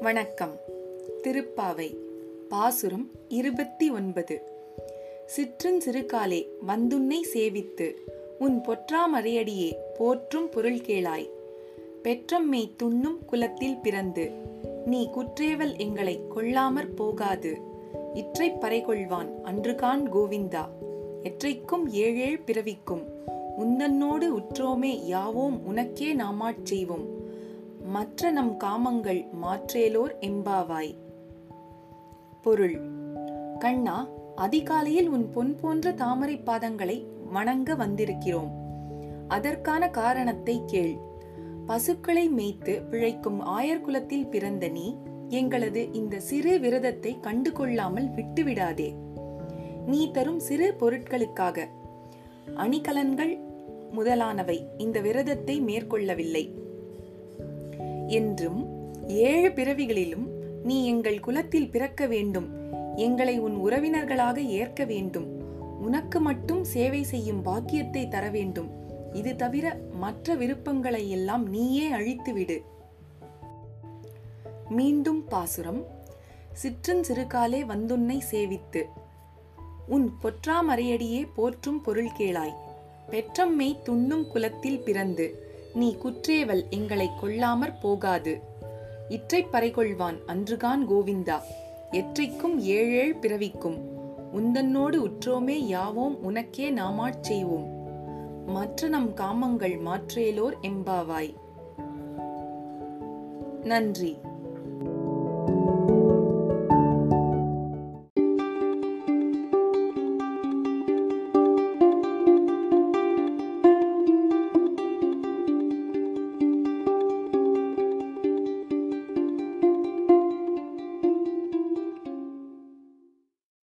வணக்கம். திருப்பாவை பாசுரம் இருபத்தி ஒன்பது. சிற்றன் சிறுகாலே வந்துன்னை சேவித்து உன் பொற்றாமறையடியே போற்றும் பொருள் கேளாய் பெற்றம்மை துண்ணும் குலத்தில் பிறந்து நீ குற்றேவல் எங்களை கொள்ளாமற் போகாது. இற்றைப் பறைகொள்வான் அன்றுகான் கோவிந்தா. எற்றைக்கும் ஏழேழ் பிறவிக்கும் உந்தன்னோடு உற்றோமே யாவோம் உனக்கே நாமாட் செய்வோம் மற்ற நம் காமங்கள் மாற்றேலோர் எம்பாவாய் பொருள். கண்ணா அதிகாலையில் உன் பொன் போன்ற தாமரை பாதங்களை வணங்க வந்திருக்கிறோம். அதற்கான காரணத்தை கேள். பசுக்களை மேய்த்து பிழைக்கும் ஆயர்குலத்தில் பிறந்த நீ எங்களது இந்த சிறு விரதத்தை கண்டு கொள்ளாமல் விட்டுவிடாதே. நீ தரும் சிறு பொருட்களுக்காக. அணிகலன்கள் முதலானவை இந்த விரதத்தை மேற்கொள்ளவில்லை. என்றும் ஏழு பிறவிகளிலும் நீ எங்கள் குலத்தில் பிறக்க வேண்டும். எங்களை உன் உறவினர்களாக ஏற்க வேண்டும். உனக்கு மட்டும் சேவை செய்யும் பாக்கியத்தை தர வேண்டும். இது தவிர மற்ற விருப்பங்களை எல்லாம் நீயே அழித்துவிடு. மீண்டும் பாசுரம். சிற்றன் சிறுகாலே வந்துன்னை சேவித்து. உன் பொற்றாமறையடியே போற்றும் பொருள் கேளாய். பெற்றம்மை துண்ணும் குலத்தில் பிறந்து. நீ குற்றேவல் எங்களை கொள்ளாமற் போகாது. இற்றைப் பறைகொள்வான் அன்றுகான் கோவிந்தா. எற்றைக்கும் ஏழேழ் பிறவிக்கும். உந்தன்னோடு உற்றோமே யாவோம் உனக்கே நாமாச் செய்வோம். மற்ற நம் காமங்கள் மாற்றேலோர் எம்பாவாய் நன்றி.